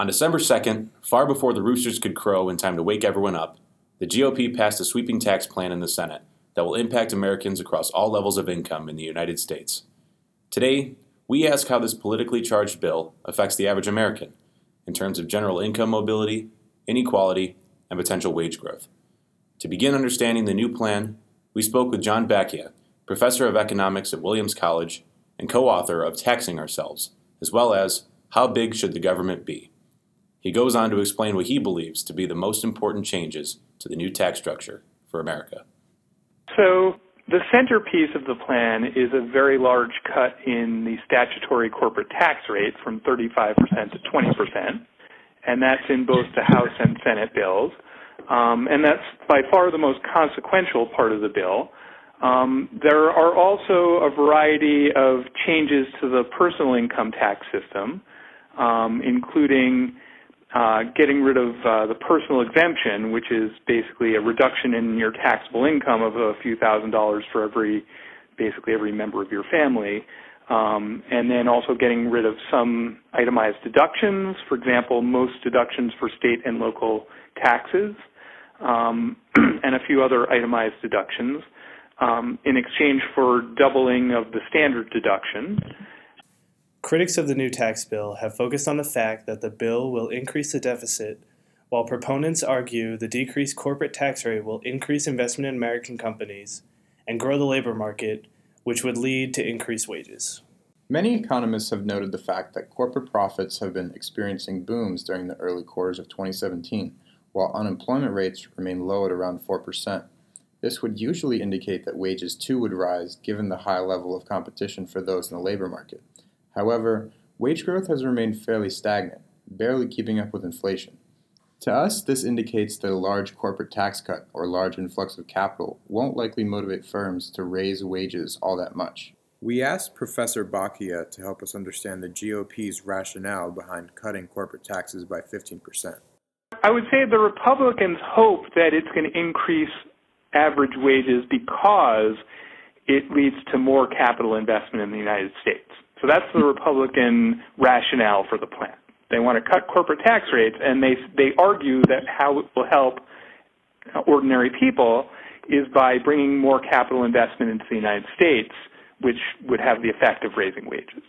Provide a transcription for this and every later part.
On December 2nd, far before the roosters could crow in time to wake everyone up, the GOP passed a sweeping tax plan in the Senate that will impact Americans across all levels of income in the United States. Today, we ask how this politically charged bill affects the average American in terms of general income mobility, inequality, and potential wage growth. To begin understanding the new plan, we spoke with Jon Bakija, professor of economics at Williams College and co author of Taxing Ourselves, as well as How Big Should the Government Be? He goes on to explain what he believes to be the most important changes to the new tax structure for America. So, the centerpiece of the plan is a very large cut in the statutory corporate tax rate from 35% to 20%, and that's in both the House and Senate bills. Um, and that's by far the most consequential part of the bill. Um, there are also a variety of changes to the personal income tax system, um, including uh, getting rid of uh, the personal exemption, which is basically a reduction in your taxable income of a few thousand dollars for every, basically every member of your family. Um, and then also getting rid of some itemized deductions. For example, most deductions for state and local taxes, um, and a few other itemized deductions. Um, in exchange for doubling of the standard deduction. Critics of the new tax bill have focused on the fact that the bill will increase the deficit, while proponents argue the decreased corporate tax rate will increase investment in American companies and grow the labor market, which would lead to increased wages. Many economists have noted the fact that corporate profits have been experiencing booms during the early quarters of 2017, while unemployment rates remain low at around 4%. This would usually indicate that wages too would rise given the high level of competition for those in the labor market. However, wage growth has remained fairly stagnant, barely keeping up with inflation. To us, this indicates that a large corporate tax cut or large influx of capital won't likely motivate firms to raise wages all that much. We asked Professor Bakija to help us understand the GOP's rationale behind cutting corporate taxes by 15%. I would say the Republicans hope that it's going to increase average wages because it leads to more capital investment in the United States. So that's the Republican rationale for the plan. They want to cut corporate tax rates, and they they argue that how it will help ordinary people is by bringing more capital investment into the United States, which would have the effect of raising wages.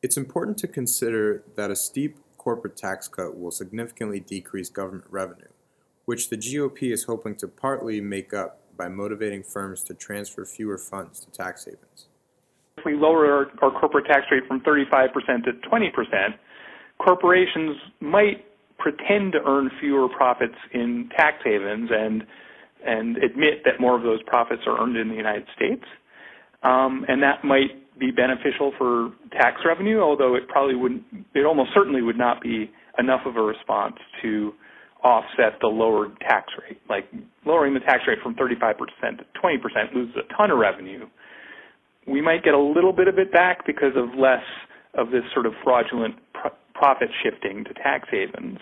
It's important to consider that a steep corporate tax cut will significantly decrease government revenue which the GOP is hoping to partly make up by motivating firms to transfer fewer funds to tax havens. We lower our, our corporate tax rate from 35% to 20%, corporations might pretend to earn fewer profits in tax havens and and admit that more of those profits are earned in the United States, um, and that might be beneficial for tax revenue. Although it probably wouldn't, it almost certainly would not be enough of a response to offset the lowered tax rate. Like lowering the tax rate from 35% to 20% loses a ton of revenue. We might get a little bit of it back because of less of this sort of fraudulent pr- profit shifting to tax havens,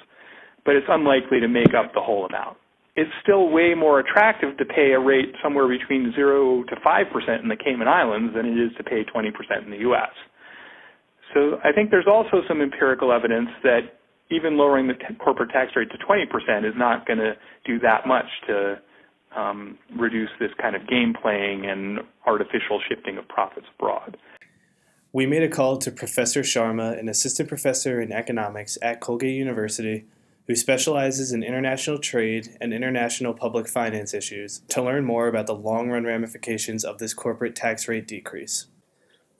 but it's unlikely to make up the whole amount. It's still way more attractive to pay a rate somewhere between 0 to 5% in the Cayman Islands than it is to pay 20% in the US. So I think there's also some empirical evidence that even lowering the t- corporate tax rate to 20% is not going to do that much to um, reduce this kind of game playing and artificial shifting of profits abroad. We made a call to Professor Sharma, an assistant professor in economics at Colgate University, who specializes in international trade and international public finance issues, to learn more about the long run ramifications of this corporate tax rate decrease.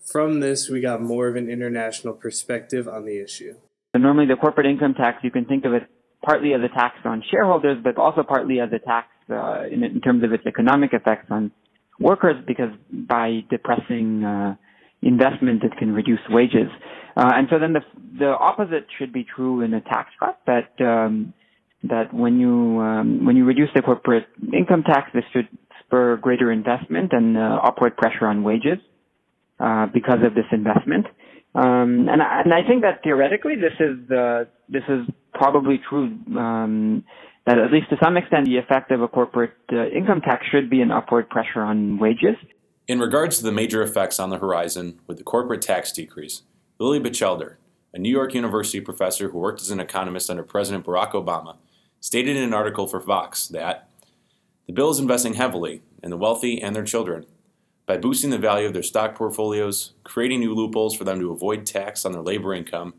From this, we got more of an international perspective on the issue. So normally the corporate income tax, you can think of it partly as a tax on shareholders, but also partly as a tax uh, in, in, terms of its economic effects on workers, because by depressing uh, investment, it can reduce wages. Uh, and so then the the opposite should be true in a tax cut. That um, that when you um, when you reduce the corporate income tax, this should spur greater investment and uh, upward pressure on wages uh, because of this investment. Um, and, I, and I think that theoretically this is this is probably true. Um, that at least to some extent, the effect of a corporate uh, income tax should be an upward pressure on wages. In regards to the major effects on the horizon with the corporate tax decrease, Lily Batchelder, a New York University professor who worked as an economist under President Barack Obama, stated in an article for Vox that the bill is investing heavily in the wealthy and their children by boosting the value of their stock portfolios, creating new loopholes for them to avoid tax on their labor income,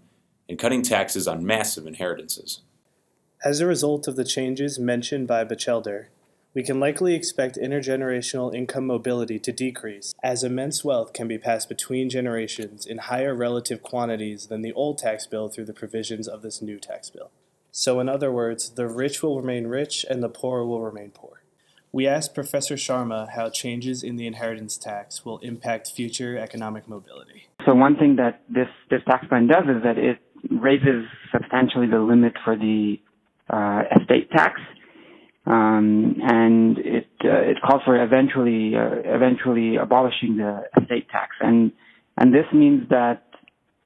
and cutting taxes on massive inheritances. As a result of the changes mentioned by Batchelder, we can likely expect intergenerational income mobility to decrease, as immense wealth can be passed between generations in higher relative quantities than the old tax bill through the provisions of this new tax bill. So, in other words, the rich will remain rich and the poor will remain poor. We asked Professor Sharma how changes in the inheritance tax will impact future economic mobility. So, one thing that this, this tax plan does is that it raises substantially the limit for the uh, estate tax. Um, and it uh, it calls for eventually uh, eventually abolishing the estate tax, and and this means that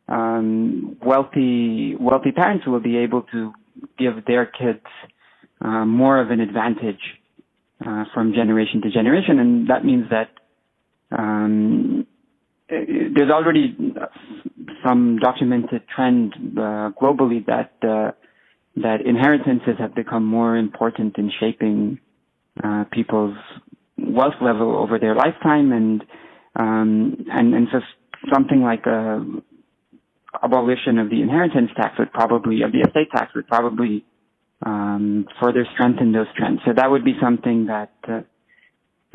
um, wealthy wealthy parents will be able to give their kids uh, more of an advantage uh, from generation to generation, and that means that um, there's already some documented trend uh, globally that uh, that inheritances have become more important in shaping uh, people's wealth level over their lifetime, and um, and and so something like a abolition of the inheritance tax would probably of the estate tax would probably um, further strengthen those trends. So that would be something that uh,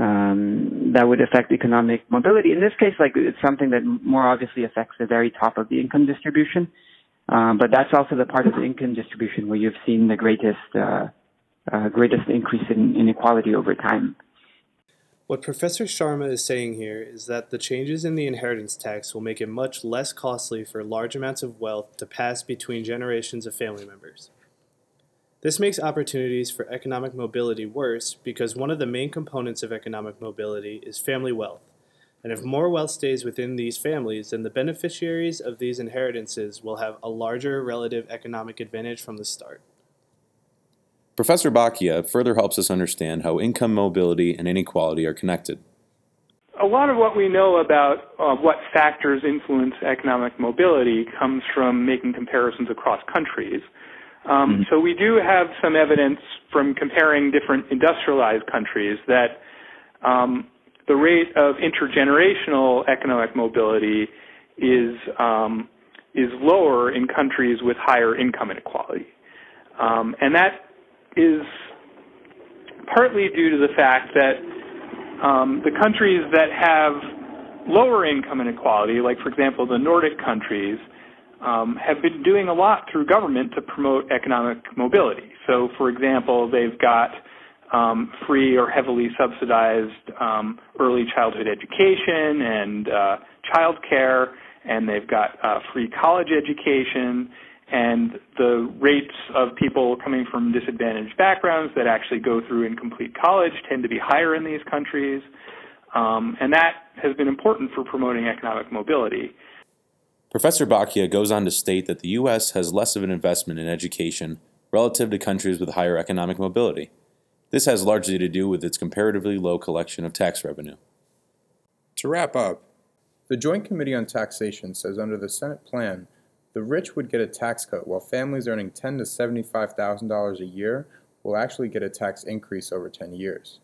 um, that would affect economic mobility. In this case, like it's something that more obviously affects the very top of the income distribution. Um, but that's also the part of the income distribution where you've seen the greatest uh, uh, greatest increase in inequality over time. What Professor Sharma is saying here is that the changes in the inheritance tax will make it much less costly for large amounts of wealth to pass between generations of family members. This makes opportunities for economic mobility worse because one of the main components of economic mobility is family wealth. And if more wealth stays within these families, then the beneficiaries of these inheritances will have a larger relative economic advantage from the start. Professor Bakija further helps us understand how income mobility and inequality are connected. A lot of what we know about uh, what factors influence economic mobility comes from making comparisons across countries. Um, mm-hmm. So we do have some evidence from comparing different industrialized countries that um, the rate of intergenerational economic mobility is um, is lower in countries with higher income inequality, um, and that is partly due to the fact that um, the countries that have lower income inequality, like for example the Nordic countries, um, have been doing a lot through government to promote economic mobility. So, for example, they've got um, free or heavily subsidized um, early childhood education and uh, child care, and they've got uh, free college education, and the rates of people coming from disadvantaged backgrounds that actually go through and complete college tend to be higher in these countries, um, and that has been important for promoting economic mobility. Professor Bakija goes on to state that the U.S. has less of an investment in education relative to countries with higher economic mobility. This has largely to do with its comparatively low collection of tax revenue. To wrap up, the Joint Committee on Taxation says under the Senate plan, the rich would get a tax cut while families earning 10 to $75,000 a year will actually get a tax increase over 10 years.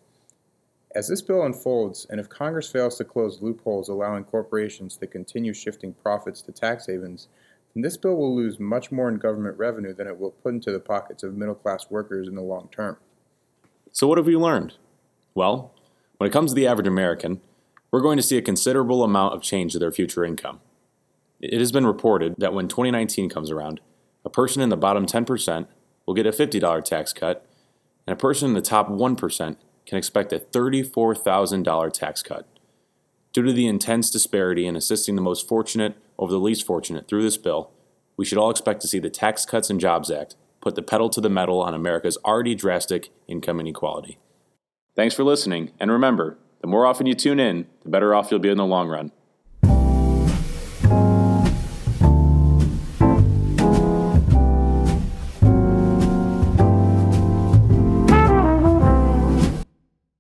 As this bill unfolds, and if Congress fails to close loopholes allowing corporations to continue shifting profits to tax havens, then this bill will lose much more in government revenue than it will put into the pockets of middle class workers in the long term. So, what have we learned? Well, when it comes to the average American, we're going to see a considerable amount of change to their future income. It has been reported that when 2019 comes around, a person in the bottom 10% will get a $50 tax cut, and a person in the top 1% can expect a $34,000 tax cut. Due to the intense disparity in assisting the most fortunate over the least fortunate through this bill, we should all expect to see the Tax Cuts and Jobs Act put the pedal to the metal on America's already drastic income inequality. Thanks for listening, and remember, the more often you tune in, the better off you'll be in the long run.